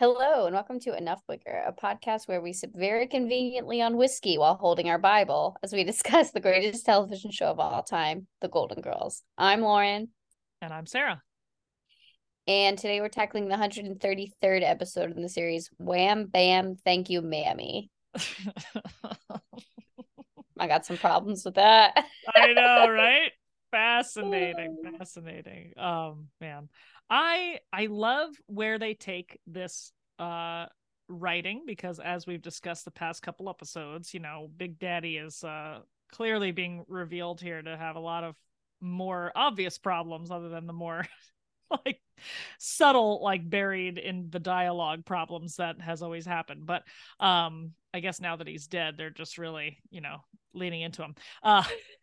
Hello, and welcome to Enough Liquor, a podcast where we sip very conveniently on whiskey while holding our Bible as we discuss the greatest television show of all time, The Golden Girls. I'm Lauren. And I'm Sarah. And today we're tackling the 133rd episode in the series, Wham Bam Thank You Mammy. I got some problems with that. I know, right? Fascinating, fascinating. Um, man. I I love where they take this uh writing because as we've discussed the past couple episodes, you know, Big Daddy is uh clearly being revealed here to have a lot of more obvious problems other than the more like subtle like buried in the dialogue problems that has always happened. But um i guess now that he's dead they're just really you know leaning into him. Uh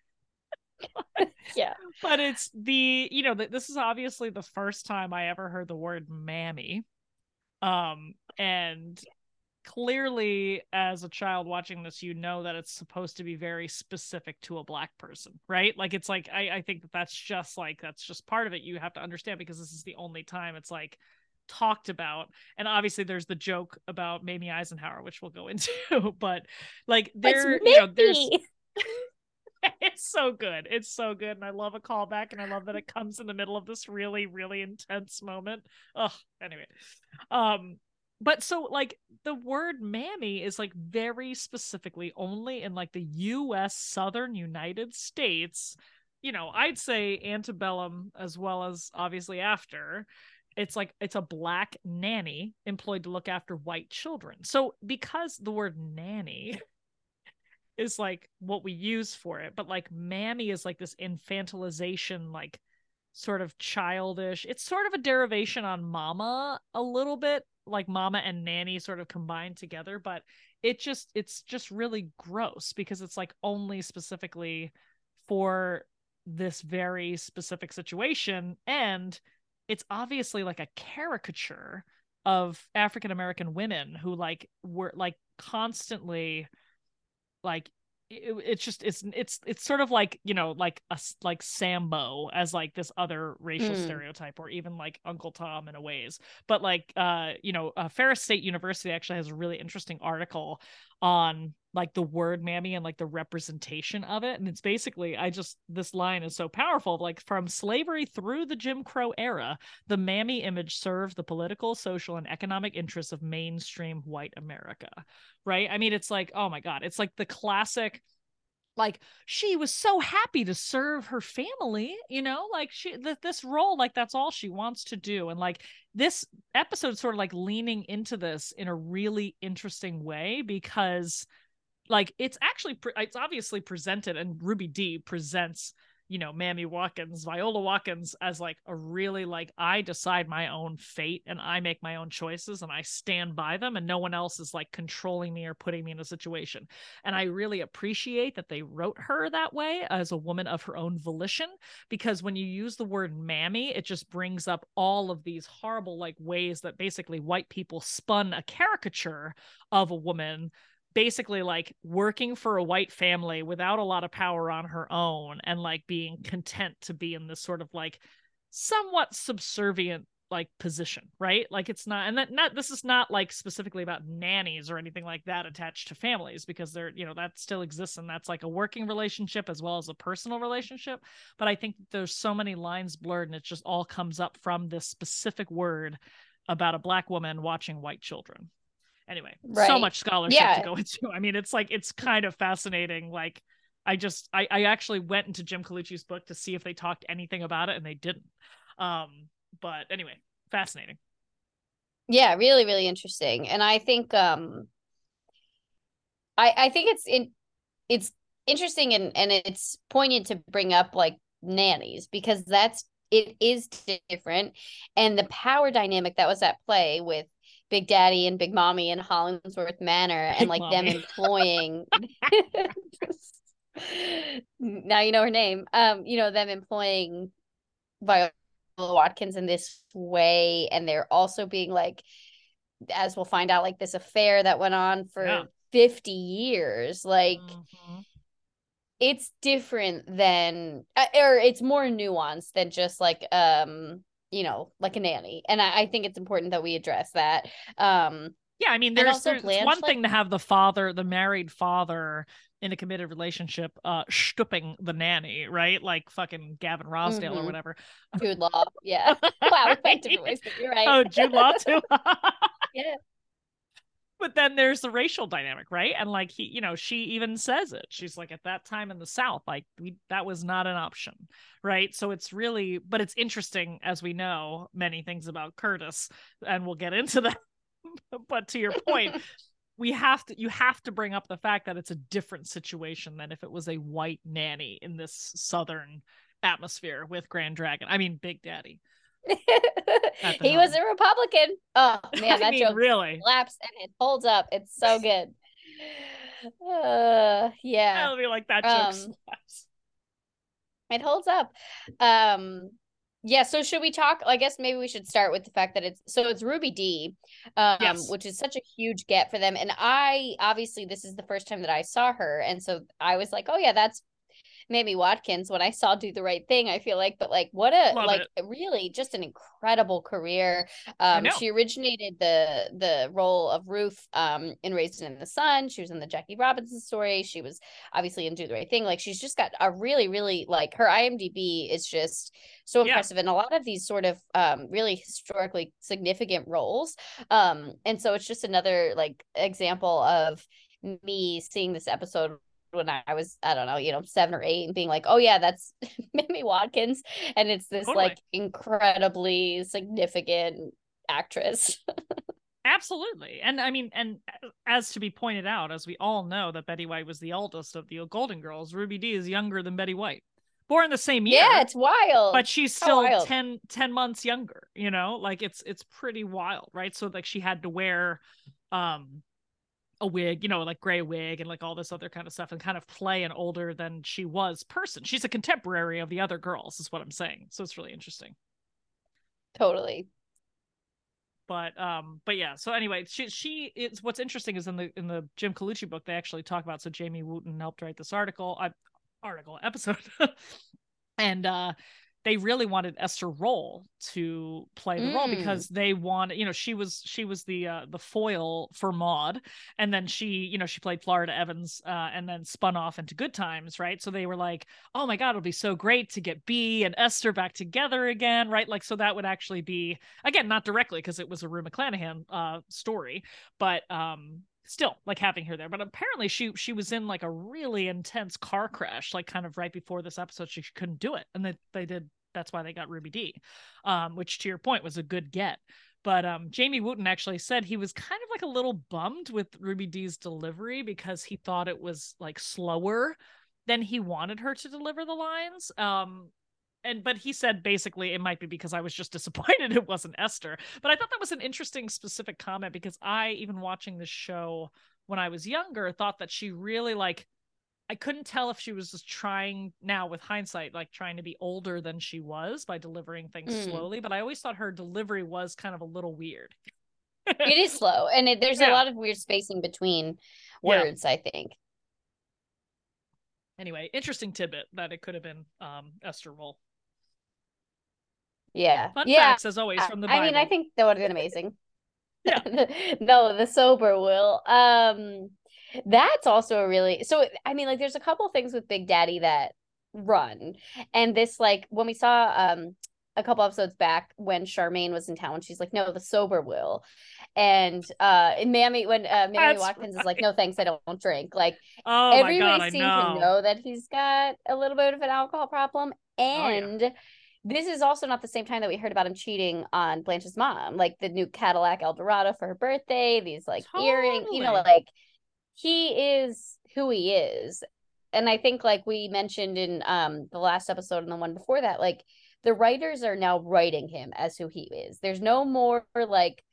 yeah. But it's the, you know, this is obviously the first time I ever heard the word mammy. Um, and clearly as a child watching this you know that it's supposed to be very specific to a black person right like it's like I, I think that that's just like that's just part of it you have to understand because this is the only time it's like talked about and obviously there's the joke about mamie eisenhower which we'll go into but like there you know there's it's so good. It's so good. And I love a callback and I love that it comes in the middle of this really, really intense moment. Oh, anyway. Um, but so like the word mammy is like very specifically only in like the US southern United States. You know, I'd say antebellum as well as obviously after it's like it's a black nanny employed to look after white children. So because the word nanny is like what we use for it but like mammy is like this infantilization like sort of childish. It's sort of a derivation on mama a little bit like mama and nanny sort of combined together but it just it's just really gross because it's like only specifically for this very specific situation and it's obviously like a caricature of African American women who like were like constantly like it, it's just it's it's it's sort of like you know like a like sambo as like this other racial mm. stereotype or even like uncle tom in a ways but like uh you know uh, ferris state university actually has a really interesting article on like the word mammy and like the representation of it and it's basically i just this line is so powerful like from slavery through the jim crow era the mammy image served the political social and economic interests of mainstream white america. Right? I mean it's like oh my god it's like the classic like she was so happy to serve her family you know? Like she th- this role like that's all she wants to do and like this episode sort of like leaning into this in a really interesting way because like it's actually pre- it's obviously presented and ruby dee presents you know mammy watkins viola watkins as like a really like i decide my own fate and i make my own choices and i stand by them and no one else is like controlling me or putting me in a situation. And i really appreciate that they wrote her that way as a woman of her own volition because when you use the word mammy it just brings up all of these horrible like ways that basically white people spun a caricature of a woman basically like working for a white family without a lot of power on her own and like being content to be in this sort of like somewhat subservient like position right? Like it's not and that not this is not like specifically about nannies or anything like that attached to families because they're you know that still exists and that's like a working relationship as well as a personal relationship. But i think there's so many lines blurred and it just all comes up from this specific word about a black woman watching white children anyway right. so much scholarship yeah. to go into. I mean it's like it's kind of fascinating. Like i just I, I actually went into jim colucci's book to see if they talked anything about it and they didn't. Um but anyway fascinating. Yeah really really interesting. And i think um i i think it's in it's interesting and and it's poignant to bring up like nannies because that's it is different. And the power dynamic that was at play with Big Daddy and Big Mommy and Hollingsworth Manor and like Mommy. them employing now you know her name. Um, you know, them employing Viola Watkins in this way, and they're also being like, as we'll find out, like this affair that went on for yeah. 50 years. Like mm-hmm. it's different than uh, or it's more nuanced than just like um you know, like a nanny. And I, I think it's important that we address that. Um, yeah, I mean, there's, there's one thing to have the father, the married father in a committed relationship, uh, stooping the nanny, right? Like fucking Gavin Rossdale mm-hmm. or whatever. Jude Law, yeah. wow, went different ways, but you're right. Oh, Jude Law too. yeah. But then there's the racial dynamic, right? And like he, you know, she even says it. She's like, at that time in the South, like we that was not an option, right? So it's really, but it's interesting as we know many things about Curtis, and we'll get into that but to your point, we have to you have to bring up the fact that it's a different situation than if it was a white nanny in this southern atmosphere with Grand Dragon. I mean, Big Daddy. he was a Republican. Oh man, that mean, joke really slaps and it holds up. It's so good. Uh, yeah, I'll be like that joke um. It holds up. Um, yeah, so should we talk? I guess maybe we should start with the fact that it's so it's Ruby Dee, um, yes. which is such a huge get for them. And I obviously this is the first time that I saw her, and so I was like, oh yeah, that's Mamie Watkins when I saw Do the Right Thing, I feel like, but like what a Love like it. really just an incredible career. Um she originated the the role of Ruth um in Raisin in the Sun. She was in the Jackie Robinson story. She was obviously in Do the Right Thing. Like she's just got a really, really like her IMDb is just so impressive. Yeah. And a lot of these sort of um really historically significant roles. Um and so it's just another like example of me seeing this episode when I was, I don't know, you know, seven or eight and being like, oh yeah, that's Mamie Watkins. And it's this totally. like incredibly significant actress. Absolutely. And I mean, and as to be pointed out, as we all know that Betty White was the oldest of the Golden Girls, Ruby Dee is younger than Betty White. Born the same year. Yeah, it's wild. But she's still 10, 10 months younger, you know? Like it's it's pretty wild, right? So like she had to wear um a wig, you know, like gray wig and like all this other kind of stuff and kind of play an older than she was person. She's a contemporary of the other girls, is what I'm saying. So it's really interesting. Totally. But um, but yeah, so anyway, she she is what's interesting is in the in the Jim Colucci book, they actually talk about so Jamie Wooten helped write this article, article, episode. and uh they really wanted Esther Rolle to play the mm. role because they wanted, you know, she was she was the uh, the foil for Maude, and then she, you know, she played Florida Evans, uh, and then spun off into Good Times, right? So they were like, oh my god, it'll be so great to get Bea and Esther back together again, right? Like, so that would actually be again not directly because it was a Rue McClanahan uh, story, but um, still like having her there but apparently she she was in like a really intense car crash like kind of right before this episode she couldn't do it and they, they did that's why they got ruby dee um which to your point was a good get but um jamie wooten actually said he was kind of like a little bummed with ruby dee's delivery because he thought it was like slower than he wanted her to deliver the lines um and but he said basically it might be because I was just disappointed it wasn't Esther. But I thought that was an interesting specific comment because I even watching the show when I was younger thought that she really like I couldn't tell if she was just trying now with hindsight, like trying to be older than she was by delivering things mm. slowly. But I always thought her delivery was kind of a little weird. it is slow, and it, there's yeah. a lot of weird spacing between words. Yeah. I think. Anyway, interesting tidbit that it could have been um, Esther Rolle. Yeah. Fun yeah. facts as always from the Bible. I mean, I think that would have been amazing. yeah. no, the sober will. Um that's also a really so I mean, like there's a couple things with Big Daddy that run. And this like when we saw um a couple episodes back when Charmaine was in town, she's like, no, the sober will. And uh and Mamie when uh Mamie Watkins right. is like, no thanks, I don't drink. Like oh everybody seems to know that he's got a little bit of an alcohol problem. And oh, yeah this is also not the same time that we heard about him cheating on Blanche's mom, like the new Cadillac Eldorado for her birthday, these like totally. earring, you know, like he is who he is. And I think like we mentioned in um the last episode and the one before that, like the writers are now writing him as who he is. There's no more like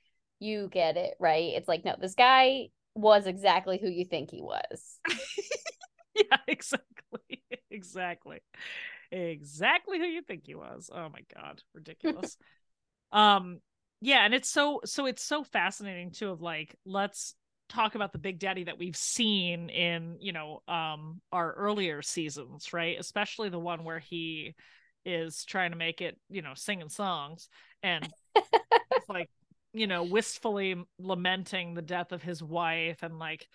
you get it, right? It's like, no, this guy was exactly who you think he was. yeah, exactly. exactly exactly who you think he was. Oh my god, ridiculous. um yeah, and it's so so it's so fascinating too of like let's talk about the big daddy that we've seen in, you know, um our earlier seasons, right? Especially the one where he is trying to make it, you know, singing songs and it's like, you know, wistfully lamenting the death of his wife and like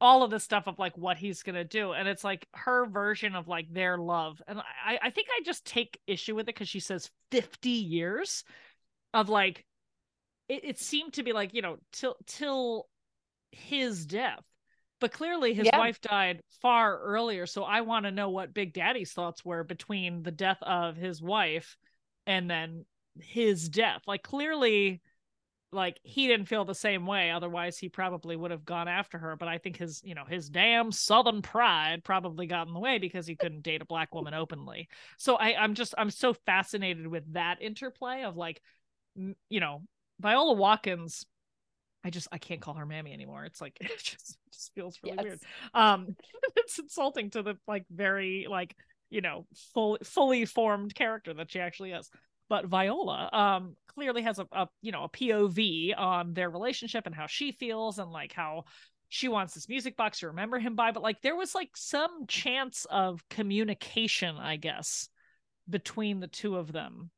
all of the stuff of like what he's gonna do and it's like her version of like their love and i i think i just take issue with it because she says 50 years of like it, it seemed to be like you know till till his death but clearly his yeah. wife died far earlier so i want to know what big daddy's thoughts were between the death of his wife and then his death like clearly like he didn't feel the same way otherwise he probably would have gone after her but i think his you know his damn southern pride probably got in the way because he couldn't date a black woman openly. So i i'm just i'm so fascinated with that interplay of like you know viola watkins i just i can't call her mammy anymore. It's like it just, it just feels really yes. weird um it's insulting to the like very like you know full fully formed character that she actually is but Viola um clearly has a, a you know a POV on their relationship and how she feels and like how she wants this music box to remember him by but like there was like some chance of communication I guess between the two of them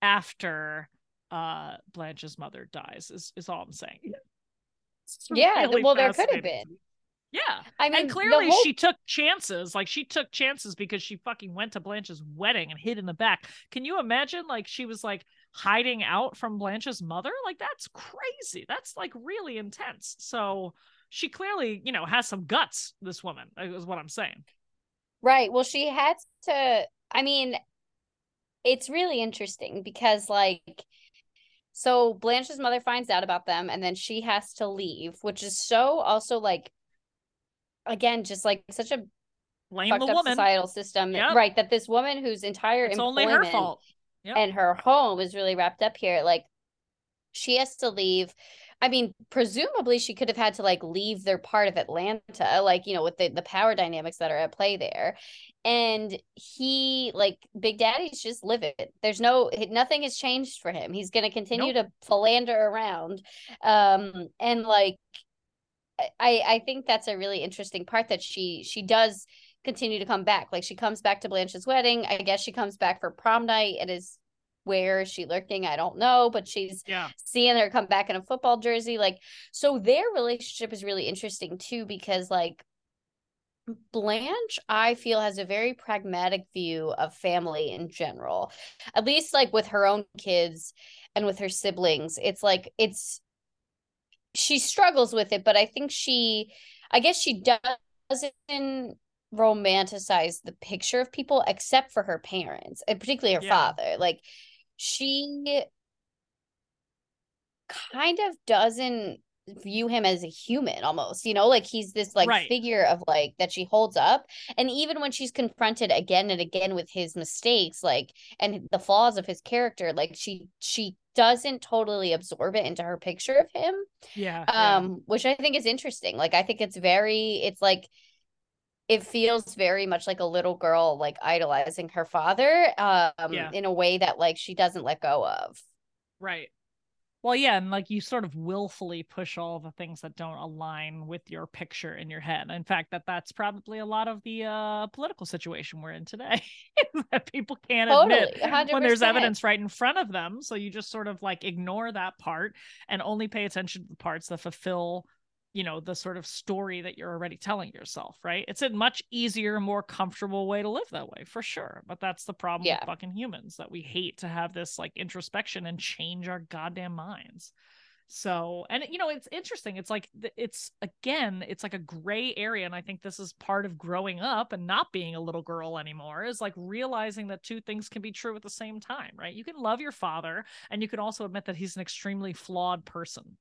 after uh Blanche's mother dies is is all I'm saying. yeah, really well there could have been. Yeah. I mean, and clearly whole... she took chances. Like she took chances because she fucking went to Blanche's wedding and hid in the back. Can you imagine like she was like hiding out from Blanche's mother? Like that's crazy. That's like really intense. So she clearly, you know, has some guts, this woman, uh, is what I'm saying. Right. Well, she had to I mean, it's really interesting because like so Blanche's mother finds out about them and then she has to leave, which is so also like again just like such a blame fucked the up woman. societal system yep. right that this woman whose entire it's employment only her fault yep. and her home is really wrapped up here like she has to leave I mean, presumably she could have had to like leave their part of Atlanta, like, you know, with the, the power dynamics that are at play there. And he, like, Big Daddy's just living. There's no, nothing has changed for him. He's going to continue nope. to philander around. Um, and like, I I think that's a really interesting part that she she does continue to come back. Like she comes back to Blanche's wedding. I guess she comes back for prom night. It is where is she lurking? I don't know, but she's yeah. seeing her come back in a football jersey. Like so their relationship is really interesting too because like Blanche, I feel, has a very pragmatic view of family in general, at least like with her own kids and with her siblings. It's like it's she struggles with it, but I think she, I guess she doesn't romanticize the picture of people except for her parents and particularly her yeah. father. Like she kind of doesn't view him as a human almost you know like he's this like right. figure of like that she holds up and even when she's confronted again and again with his mistakes like and the flaws of his character like she she doesn't totally absorb it into her picture of him yeah um yeah. which i think is interesting like i think it's very it's like it feels very much like a little girl like idolizing her father um yeah. in a way that like she doesn't let go of right well, yeah, and like you sort of willfully push all the things that don't align with your picture in your head. In fact, that that's probably a lot of the uh, political situation we're in today that people can't totally, admit 100%. when there's evidence right in front of them. So you just sort of like ignore that part and only pay attention to the parts that fulfill you know the sort of story that you're already telling yourself right? It's a much easier more comfortable way to live that way for sure but that's the problem yeah. with fucking humans that we hate to have this like introspection and change our goddamn minds. So and you know it's interesting it's like it's again it's like a gray area and i think this is part of growing up and not being a little girl anymore is like realizing that two things can be true at the same time right? You can love your father and you can also admit that he's an extremely flawed person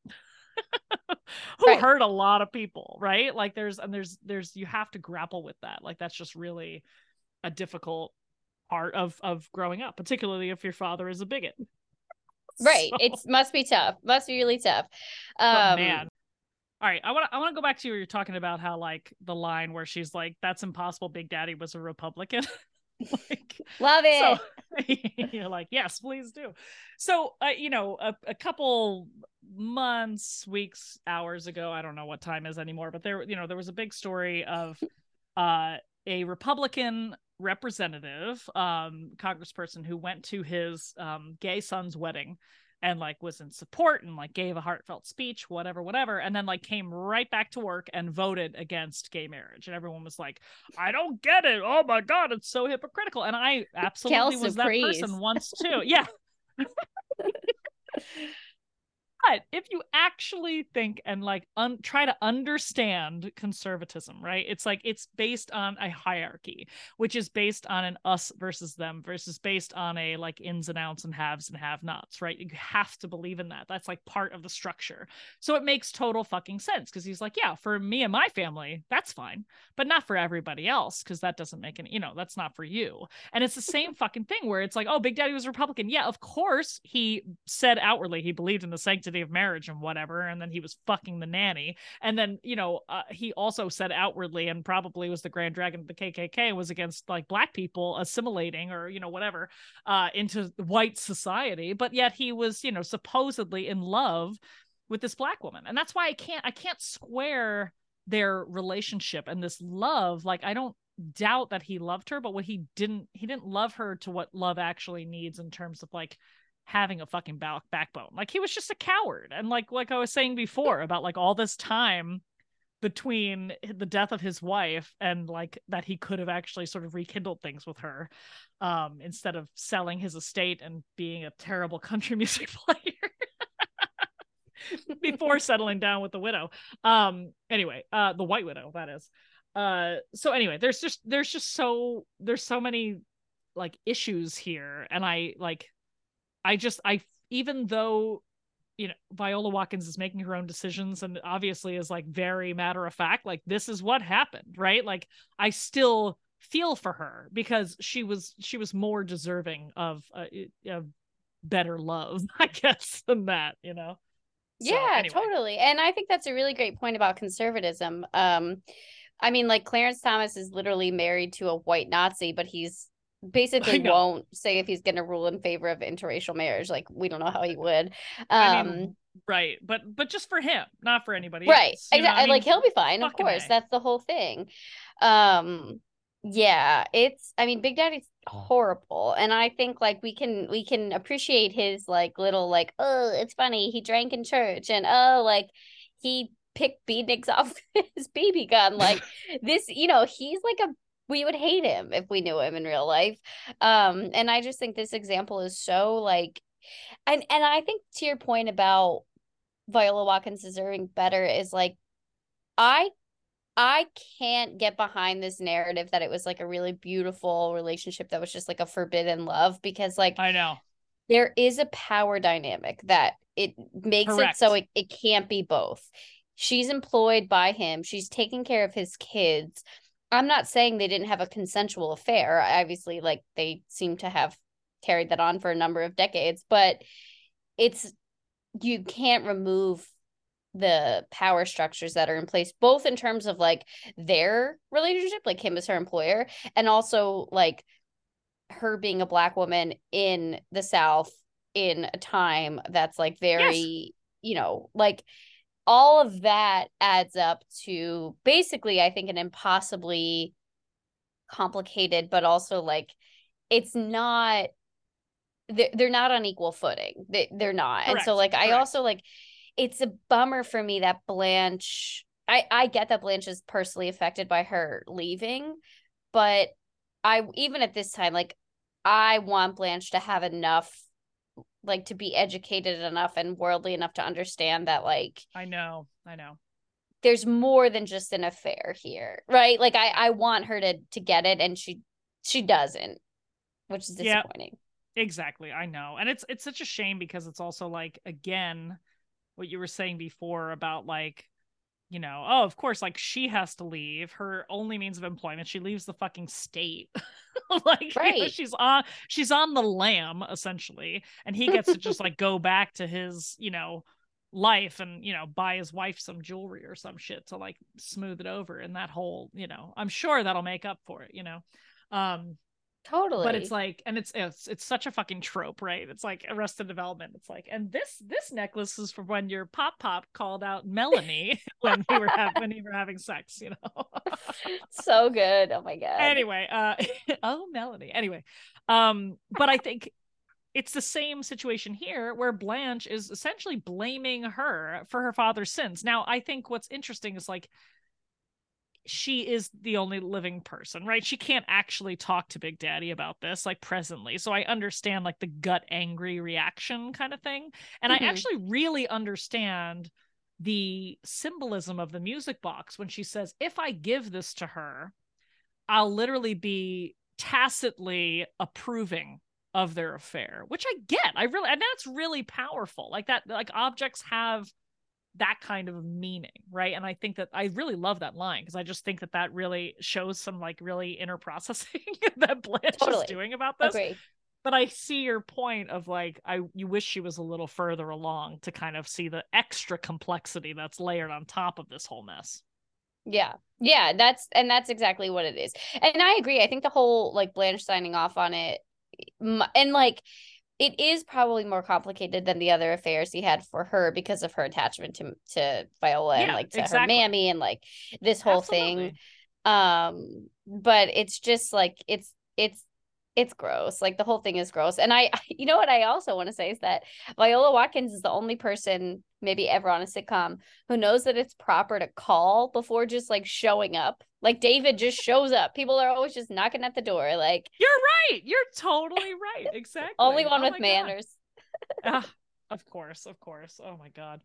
who right. hurt a lot of people, right? Like there's and there's there's you have to grapple with that. Like that's just really a difficult part of of growing up, particularly if your father is a bigot. Right. So. It must be tough. Must be really tough. Um man. All right, I want I want to go back to you. Where you're talking about how like the line where she's like, "That's impossible." Big Daddy was a Republican. like, Love it. So, you're like, yes, please do. So, uh, you know, a, a couple months, weeks, hours ago, I don't know what time is anymore, but there, you know, there was a big story of uh, a Republican representative, um, congressperson who went to his um, gay son's wedding and like was in support and like gave a heartfelt speech whatever whatever and then like came right back to work and voted against gay marriage. And everyone was like i don't get it. Oh my god it's so hypocritical. And i absolutely was that person once too. Yeah but if you actually think and like un- try to understand conservatism, right? It's like it's based on a hierarchy, which is based on an us versus them versus based on a like ins and outs and haves and have nots, right? You have to believe in that. That's like part of the structure. So it makes total fucking sense because he's like, yeah, for me and my family, that's fine, but not for everybody else because that doesn't make any, you know, that's not for you. And it's the same fucking thing where it's like, oh, Big Daddy was Republican. Yeah, of course he said outwardly he believed in the sanctity of marriage and whatever and then he was fucking the nanny. And then you know uh, he also said outwardly and probably was the grand dragon of the kkk was against like black people assimilating or you know whatever uh into white society. But yet he was you know supposedly in love with this black woman. And that's why i can't i can't square their relationship and this love. Like i don't doubt that he loved her but what he didn't he didn't love her to what love actually needs in terms of like having a fucking back- backbone. Like he was just a coward. And like like I was saying before about like all this time between the death of his wife and like that he could have actually sort of rekindled things with her um instead of selling his estate and being a terrible country music player before settling down with the widow um anyway uh the white widow that is uh so anyway there's just there's just so there's so many like issues here and i like I just I even though you know Viola Watkins is making her own decisions and obviously is like very matter of fact like this is what happened right? Like I still feel for her because she was she was more deserving of a, better love I guess than that you know? So, yeah anyway. totally. And I think that's a really great point about conservatism. Um I mean like Clarence Thomas is literally married to a white Nazi but he's basically won't say if he's going to rule in favor of interracial marriage like we don't know how he would um I mean, um, right but but just for him not for anybody right else, exactly I mean? like he'll be fine of course a. that's the whole thing um yeah it's i mean big daddy's horrible and i think like we can we can appreciate his like little like oh it's funny he drank in church and oh like he picked beatniks off his BB gun like this you know he's like a we would hate him if we knew him in real life. Um, and I just think this example is so like, and and I think to your point about Viola Watkins deserving better is like, I I can't get behind this narrative that it was like a really beautiful relationship that was just like a forbidden love because like I know there is a power dynamic that it makes Correct. it so it, it can't be both. She's employed by him, she's taking care of his kids I'm not saying they didn't have a consensual affair. Obviously, like they seem to have carried that on for a number of decades, but it's you can't remove the power structures that are in place both in terms of like their relationship like him as her employer and also like her being a black woman in the south in a time that's like very yes. you know like all of that adds up to basically i think an impossibly complicated but also like it's not they're, they're not on equal footing they, they're not Correct. and so like Correct. i also like it's a bummer for me that blanche i i get that blanche is personally affected by her leaving but i even at this time like i want blanche to have enough like to be educated enough and worldly enough to understand that like I know, I know. There's more than just an affair here, right? Like I I want her to to get it and she she doesn't, which is disappointing. Yeah, exactly. I know. And it's it's such a shame because it's also like again what you were saying before about like you know, oh, of course, like she has to leave. Her only means of employment, she leaves the fucking state. like right. you know, she's on she's on the lam essentially, and he gets to just like go back to his, you know, life and you know buy his wife some jewelry or some shit to like smooth it over and that whole you know i'm sure that'll make up for it you know um Totally. But it's like, and it's it's it's such a fucking trope, right? It's like Arrested Development. It's like, and this this necklace is for when your pop pop called out Melanie when we were having when you were having sex, you know. so good. Oh my god. Anyway, uh oh Melanie. Anyway, um, but I think it's the same situation here where Blanche is essentially blaming her for her father's sins. Now, I think what's interesting is like she is the only living person, right? She can't actually talk to Big Daddy about this, like presently. So I understand like the gut angry reaction kind of thing. And mm-hmm. I actually really understand the symbolism of the music box when she says, if I give this to her, I'll literally be tacitly approving of their affair, which I get. I really, and that's really powerful. Like that, like objects have that kind of meaning right? And i think that i really love that line because i just think that that really shows some like really inner processing that blanche totally. is doing about this. Agree. but i see your point of like i you wish she was a little further along to kind of see the extra complexity that's layered on top of this whole mess. Yeah. Yeah that's and that's exactly what it is. And i agree i think the whole like blanche signing off on it and like it is probably more complicated than the other affairs he had for her because of her attachment to to Viola yeah, and like to exactly. her mammy and like this whole Absolutely. thing. Um, but it's just like it's it's it's gross. Like the whole thing is gross. And I, you know what I also want to say is that Viola Watkins is the only person maybe ever on a sitcom who knows that it's proper to call before just like showing up. Like David just shows up. People are always just knocking at the door. Like you're right. You're totally right. Exactly. only one oh with manners. uh, of course, of course. Oh my god.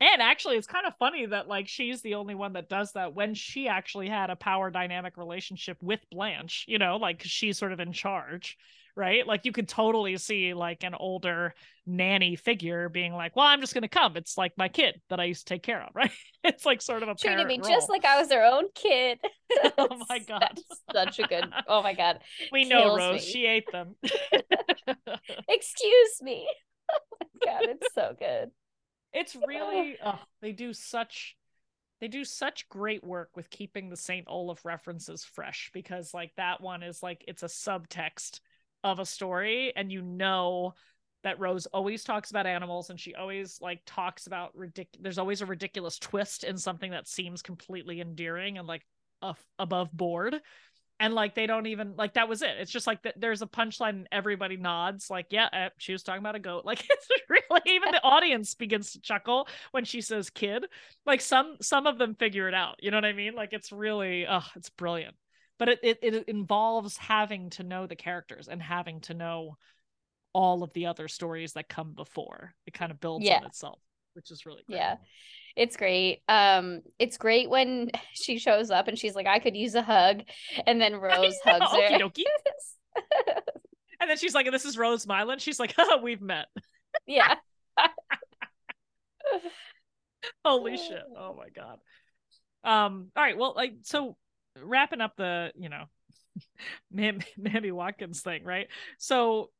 And actually, it's kind of funny that like she's the only one that does that when she actually had a power dynamic relationship with Blanche, you know, like she's sort of in charge, right? Like you could totally see like an older nanny figure being like, "Well, I'm just going to come. It's like my kid that I used to take care of, right?" it's like sort of a treated me role. just like I was their own kid. oh my god, such a good. Oh my god, we know Rose. Me. She ate them. Excuse me. Oh my god, it's so good it's really oh, they do such they do such great work with keeping the St. Olaf references fresh because like that one is like it's a subtext of a story and you know that Rose always talks about animals and she always like talks about ridiculous there's always a ridiculous twist in something that seems completely endearing and like above board. And like they don't even like that was it. It's just like there's a punchline and everybody nods like yeah uh, she was talking about a goat. Like it's really even the audience begins to chuckle when she says kid. Like some some of them figure it out you know what i mean? Like it's really oh it's brilliant but it, it it involves having to know the characters and having to know all of the other stories that come before it kind of builds yeah. on itself which is really great. yeah it's great. Um, it's great when she shows up and she's like, I could use a hug. And then Rose hugs her. and then she's like, This is Rose Nylund. She's like, Oh, we've met. Yeah. Holy shit. Oh my god. Um, all right, well, like so wrapping up the, you know, Mammy Watkins thing, right? So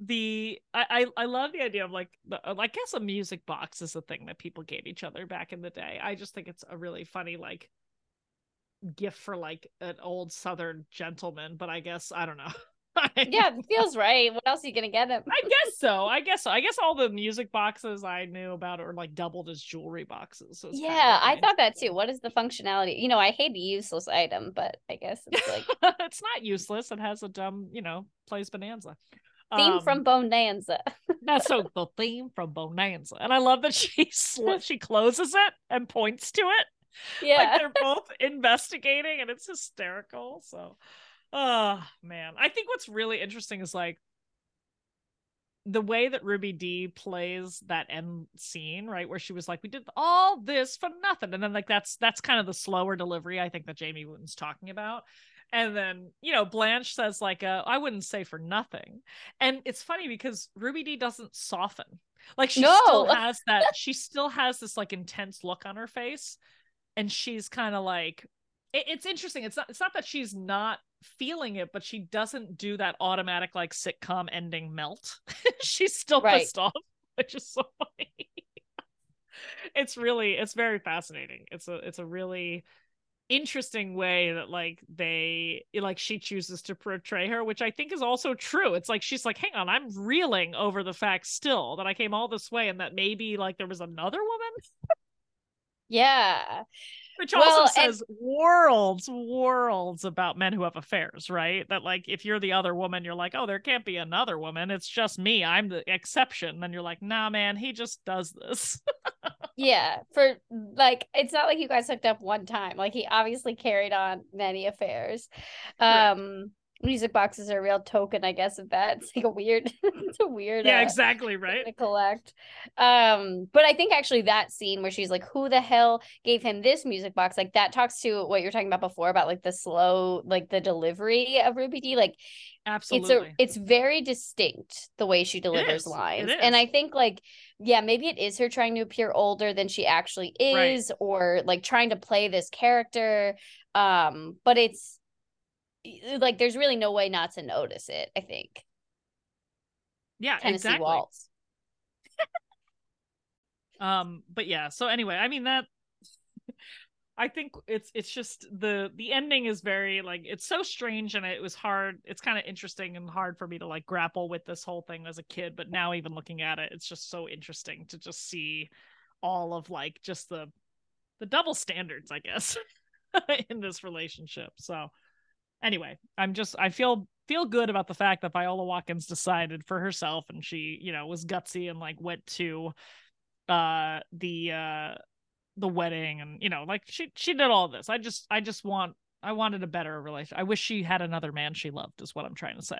the I, I love the idea of like the, I guess a music box is a thing that people gave each other back in the day. I just think it's a really funny like gift for like an old southern gentleman, but I guess I don't know. yeah, it feels right. What else are you gonna get him? I guess so. I guess so. I guess all the music boxes I knew about are like doubled as jewelry boxes. So yeah, I thought that too. What is the functionality? You know, I hate a useless item, but I guess it's like it's not useless. It has a dumb, you know, plays bonanza. Theme um, from Bonanza. that's so the theme from Bonanza, and I love that she sl- she closes it and points to it. Yeah, like they're both investigating, and it's hysterical. So, oh man, I think what's really interesting is like the way that Ruby Dee plays that end scene, right, where she was like, "We did all this for nothing," and then like that's that's kind of the slower delivery I think that Jamie Wooten's talking about, and then, you know, Blanche says, like, uh, I wouldn't say for nothing. And it's funny because Ruby Dee doesn't soften. Like she no. still has that, she still has this like intense look on her face. And she's kind of like, it, it's interesting. It's not it's not that she's not feeling it, but she doesn't do that automatic like sitcom ending melt. she's still right. pissed off, which is so funny. it's really it's very fascinating. It's a it's a really interesting way that like they like she chooses to portray her which i think is also true it's like she's like hang on i'm reeling over the fact still that i came all this way and that maybe like there was another woman yeah which also well, says and- worlds worlds about men who have affairs right? That like if you're the other woman you're like oh there can't be another woman. It's just me. I'm the exception. Then you're like nah man he just does this. Yeah for like it's not like you guys hooked up one time. Like he obviously carried on many affairs. Um music boxes are a real token i guess of that. It's like a weird it's a weird yeah uh, exactly right? to collect um but i think actually that scene where she's like who the hell gave him this music box? Like that talks to what you're talking about before about like the slow like the delivery of ruby Dee. like absolutely it's a it's very distinct the way she delivers lines. and i think like yeah maybe it is her trying to appear older than she actually is right. or like trying to play this character. Um but it's like there's really no way not to notice it i think yeah Tennessee exactly. Waltz. um but yeah so anyway i mean that i think it's it's just the the ending is very like it's so strange and it was hard it's kind of interesting and hard for me to like grapple with this whole thing as a kid but now even looking at it it's just so interesting to just see all of like just the the double standards i guess in this relationship so anyway, I'm just I feel feel good about the fact that Viola Watkins decided for herself and she, you know, was gutsy and like went to uh the uh the wedding and you know, like she she did all this. I just I just want I wanted a better relationship. I wish she had another man she loved is what I'm trying to say.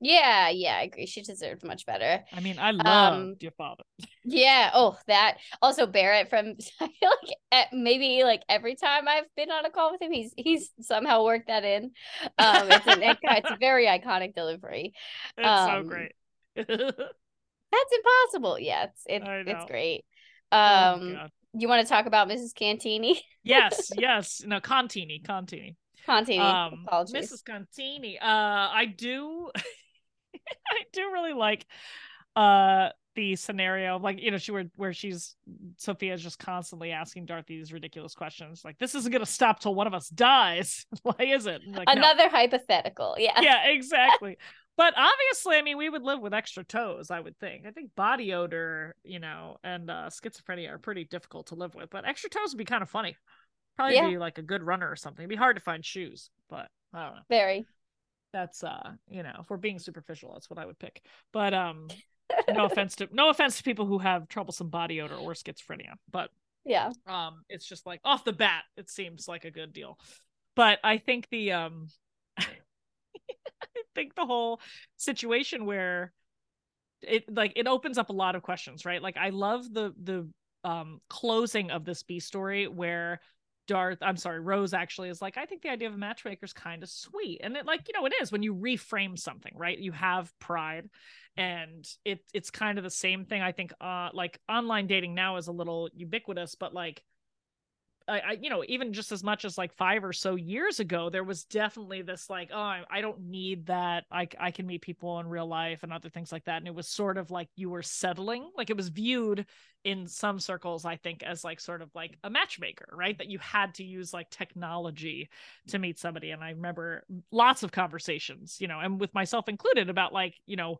Yeah, yeah, I agree. She deserved much better. I mean, I loved um, your father. yeah. Oh, that also Barrett from. I feel like maybe like every time I've been on a call with him, he's he's somehow worked that in. Um, it's an it's a very iconic delivery. It's um, so great. that's impossible. Yeah, it's it's it's great. Oh um, oh, you want to talk about Mrs. Cantini? yes, yes. No, Contini, Contini. Contini. Um, Mrs. Contini. Uh, I do. I do really like uh the scenario like you know she where where she's Sophia's just constantly asking Dorothy these ridiculous questions like this isn't gonna stop till one of us dies. Why is it? Like, another no. hypothetical yeah. Yeah exactly. But obviously I mean we would live with extra toes I would think. I think body odor you know and uh schizophrenia are pretty difficult to live with but extra toes would be kind of funny. Probably yeah. be like a good runner or something. It'd be hard to find shoes but I don't know. Very that's uh you know if we're being superficial that's what i would pick. But um no offense to no offense to people who have troublesome body odor or schizophrenia but yeah. um it's just like off the bat it seems like a good deal. But i think the um i think the whole situation where it like it opens up a lot of questions right? Like i love the the um closing of this b story where Darth, I'm sorry, Rose actually is like, I think the idea of a matchmaker is kind of sweet. And it like, you know, it is when you reframe something, right? You have pride and it it's kind of the same thing. I think uh like online dating now is a little ubiquitous, but like I, I, you know even just as much as like five or so years ago there was definitely this like oh I, I, don't need that. I, I can meet people in real life and other things like that. And it was sort of like you were settling like it was viewed in some circles i think as like sort of like a matchmaker right? That you had to use like technology to meet somebody. And i remember lots of conversations you know and with myself included about like you know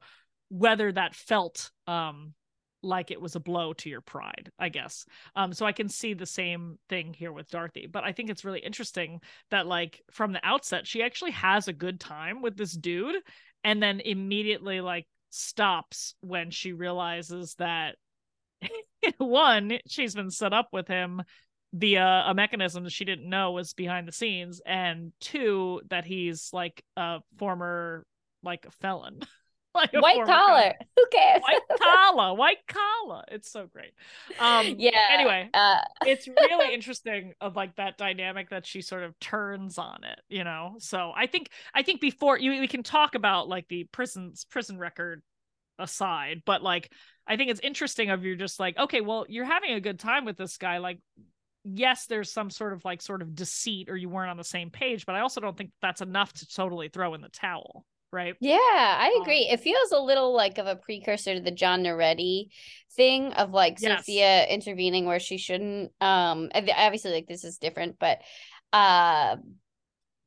whether that felt um like it was a blow to your pride, I guess. Um, so I can see the same thing here with Dorothy, but I think it's really interesting that like from the outset, she actually has a good time with this dude, and then immediately like stops when she realizes that one, she's been set up with him via a mechanism she didn't know was behind the scenes, and two, that he's like a former like felon. like white collar. Who cares? White collar, white collar. It's so great. Um yeah. Anyway, uh... it's really interesting of like that dynamic that she sort of turns on it, you know. So I think I think before you we can talk about like the prisons prison record aside, but like I think it's interesting of you're just like, okay, well, you're having a good time with this guy, like yes there's some sort of like sort of deceit or you weren't on the same page but i also don't think that's enough to totally throw in the towel right? Yeah, I agree. Um, it feels a little like of a precursor to the John Noretti thing of like yes. Sophia intervening where she shouldn't. Um, obviously, like this is different, but Uh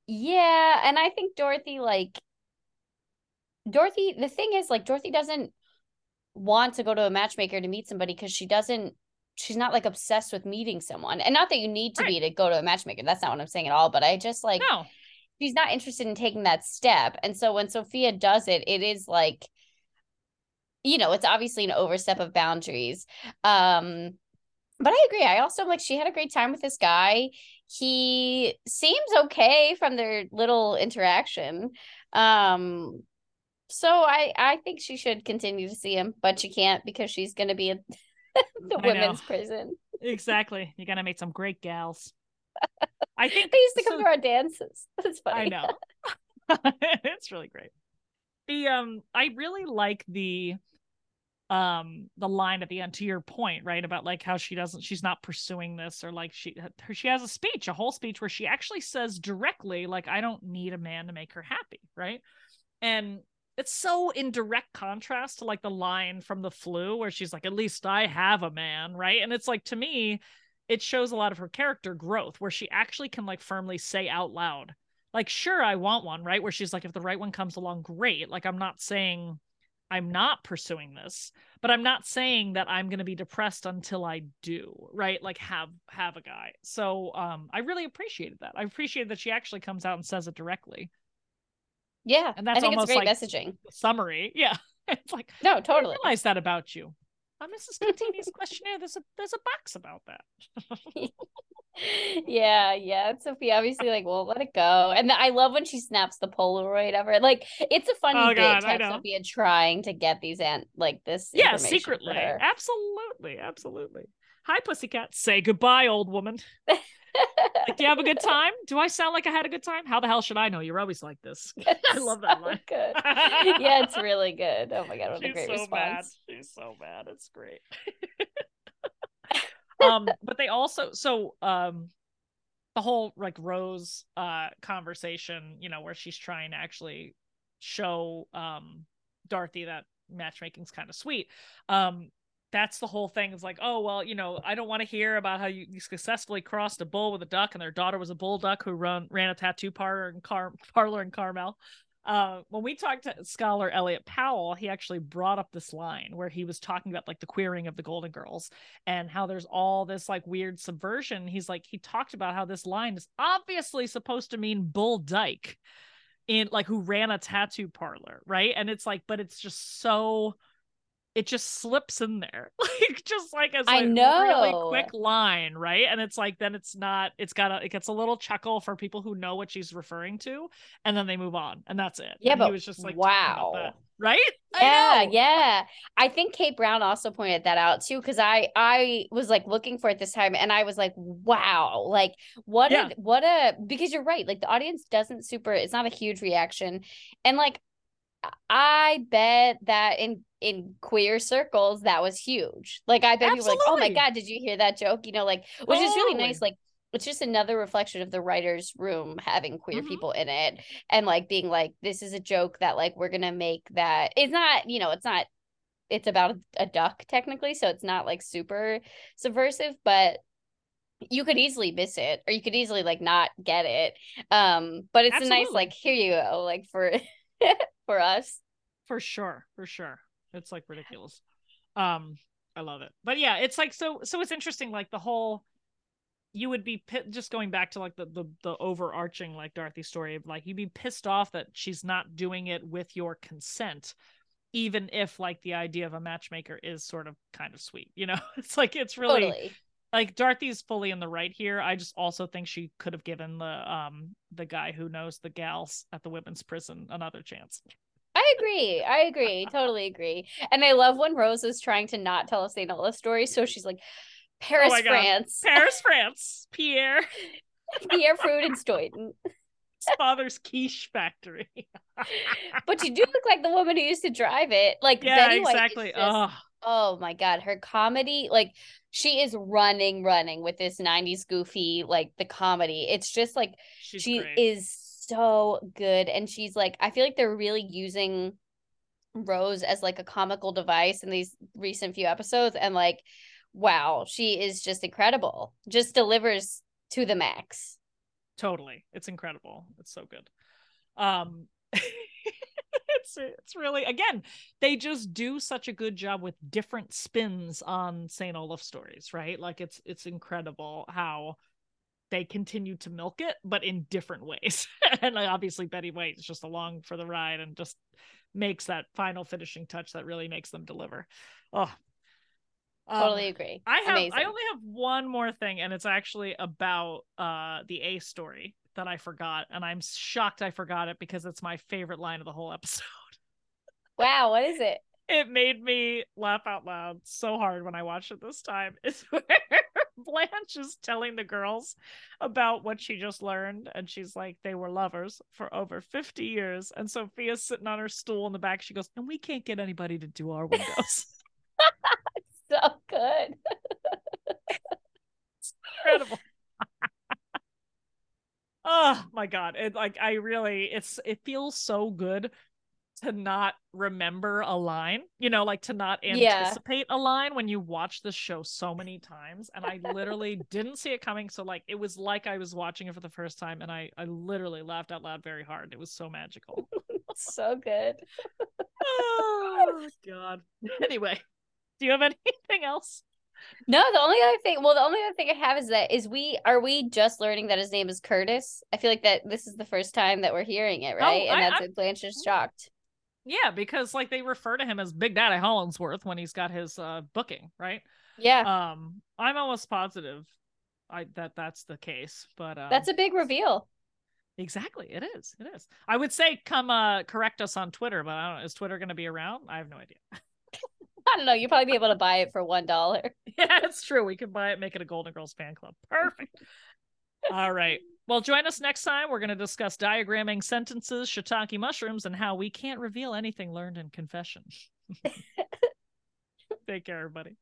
yeah, and I think Dorothy like Dorothy the thing is like Dorothy doesn't want to go to a matchmaker to meet somebody because she doesn't she's not like obsessed with meeting someone. And not that you need to right. be to go to a matchmaker. That's not what I'm saying at all. But I just like no. She's not interested in taking that step. And so when Sophia does it, it is like, you know, it's obviously an overstep of boundaries. Um, but I agree. I also like she had a great time with this guy. He seems okay from their little interaction. Um, so I I think she should continue to see him, but she can't because she's going to be in the I women's know. prison. exactly. You're going to meet some great gals. I think they used to come so, to our dances. That's funny. I know. it's really great. The um I really like the um the line at the end to your point right about like how she doesn't she's not pursuing this or like she she has a speech a whole speech where she actually says directly like i don't need a man to make her happy right and it's so in direct contrast to like the line from the flu where she's like at least i have a man right and it's like to me it shows a lot of her character growth where she actually can like firmly say out loud like sure i want one right where she's like if the right one comes along great like i'm not saying i'm not pursuing this but i'm not saying that i'm going to be depressed until i do right like have have a guy so um i really appreciated that i appreciated that she actually comes out and says it directly yeah, and that's I think almost it's great like messaging. Summary. Yeah, it's like no, totally. I realize that about you. Uh, Mrs. Contini's questionnaire. There's a there's a box about that. yeah, yeah. Sophie obviously like, well, let it go. And I love when she snaps the Polaroid of her. Like, it's a funny oh, bit God, to have Sophia trying to get these and like this. Yeah, secretly. Absolutely, absolutely. Hi, pussycat. Say goodbye, old woman like, do you have a good time? Do I sound like I had a good time? How the hell should I know? You're always like this. I love that line. good. Yeah, it's really good. Oh my god, what She's a great so response. Mad. She's so bad. It's great. um, but they also so um the whole like Rose uh conversation, you know, where she's trying to actually show um Dorothy that matchmaking's kind of sweet. Um that's the whole thing. It's like, oh well, you know, I don't want to hear about how you, you, successfully crossed a bull with a duck, and their daughter was a bull duck who run ran a tattoo parlor in Car- parlor in Carmel. Uh, when we talked to scholar Elliot Powell, he actually brought up this line where he was talking about like the queering of the Golden Girls and how there's all this like weird subversion. He's like, he talked about how this line is obviously supposed to mean bull dyke in like who ran a tattoo parlor, right? And it's like, but it's just so it just slips in there like just like as like I know. really quick line right? And it's like then it's not it's got a it gets a little chuckle for people who know what she's referring to and then they move on and that's it. Yeah and but he was just like wow. right? Yeah yeah. I think kate brown also pointed that out too because i i was like looking for it this time and i was like wow like what yeah. a what a because you're right like the audience doesn't super it's not a huge reaction and like I bet that in in queer circles that was huge. Like I bet Absolutely. people were like, "Oh my god, did you hear that joke?" You know, like which totally. is really nice. Like it's just another reflection of the writers' room having queer mm-hmm. people in it and like being like, "This is a joke that like we're gonna make that." It's not, you know, it's not. It's about a, a duck technically, so it's not like super subversive, but you could easily miss it or you could easily like not get it um but it's Absolutely. a nice like here you go like for for us. For sure, for sure. It's like ridiculous. Um, I love it. But yeah, it's like so. So it's interesting. Like the whole, you would be just going back to like the the the overarching like Dorothy story of like you'd be pissed off that she's not doing it with your consent even if like the idea of a matchmaker is sort of kind of sweet you know it's like it's really totally. like dorothy's fully in the right here i just also think she could have given the um the guy who knows the gals at the women's prison another chance I agree. I agree. totally agree. And I love when Rose is trying to not tell a St. Olaf story. So she's like, oh Paris, oh France. Paris, France. Pierre. Pierre Freudenstein. His father's quiche factory. but you do look like the woman who used to drive it. Like yeah, Betty exactly. Just, oh. oh my god, her comedy, like she is running, running with this '90s goofy, like the comedy. It's just like She's she great. is so good. And she's like, I feel like they're really using Rose as like a comical device in these recent few episodes. And like, wow, she is just incredible. Just delivers to the max. totally. It's incredible. It's so good. Um it's it's really again, they just do such a good job with different spins on St. Olaf stories, right? Like it's it's incredible how they continue to milk it, but in different ways. and like, obviously Betty White is just along for the ride and just makes that final finishing touch that really makes them deliver. Oh, totally um, agree. I have Amazing. I only have one more thing, and it's actually about uh the A story that I forgot, and I'm shocked I forgot it because it's my favorite line of the whole episode. Wow, what is it? It made me laugh out loud so hard when I watched it this time. Is where Blanche is telling the girls about what she just learned, and she's like, they were lovers for over 50 years. And Sophia's sitting on her stool in the back. She goes, and we can't get anybody to do our windows. so good. it's incredible. oh my god. It like I really it's it feels so good to not remember a line, you know, like to not anticipate yeah. a line when you watch the show so many times. And I literally didn't see it coming. So like it was like I was watching it for the first time and I, I literally laughed out loud very hard. It was so magical. so good. oh god. Anyway, do you have anything else? No, the only other thing well, the only other thing I have is that is we are we just learning that his name is Curtis? I feel like that this is the first time that we're hearing it, oh, right? Oh, and I, that's I, Blanche is mm-hmm. shocked. Yeah, because like they refer to him as Big Daddy Hollingsworth when he's got his uh booking, right? Yeah. Um, I'm almost positive I that that's the case, but um, that's a big reveal. Exactly, it is. It is. I would say come uh correct us on Twitter, but I don't know. Is Twitter going to be around? I have no idea. I don't know. You'll probably be able to buy it for one dollar. yeah, it's true. We could buy it, make it a Golden Girls fan club. Perfect. All right. Well, join us next time. We're going to discuss diagramming sentences, shiitake mushrooms, and how we can't reveal anything learned in confession. Take care, everybody.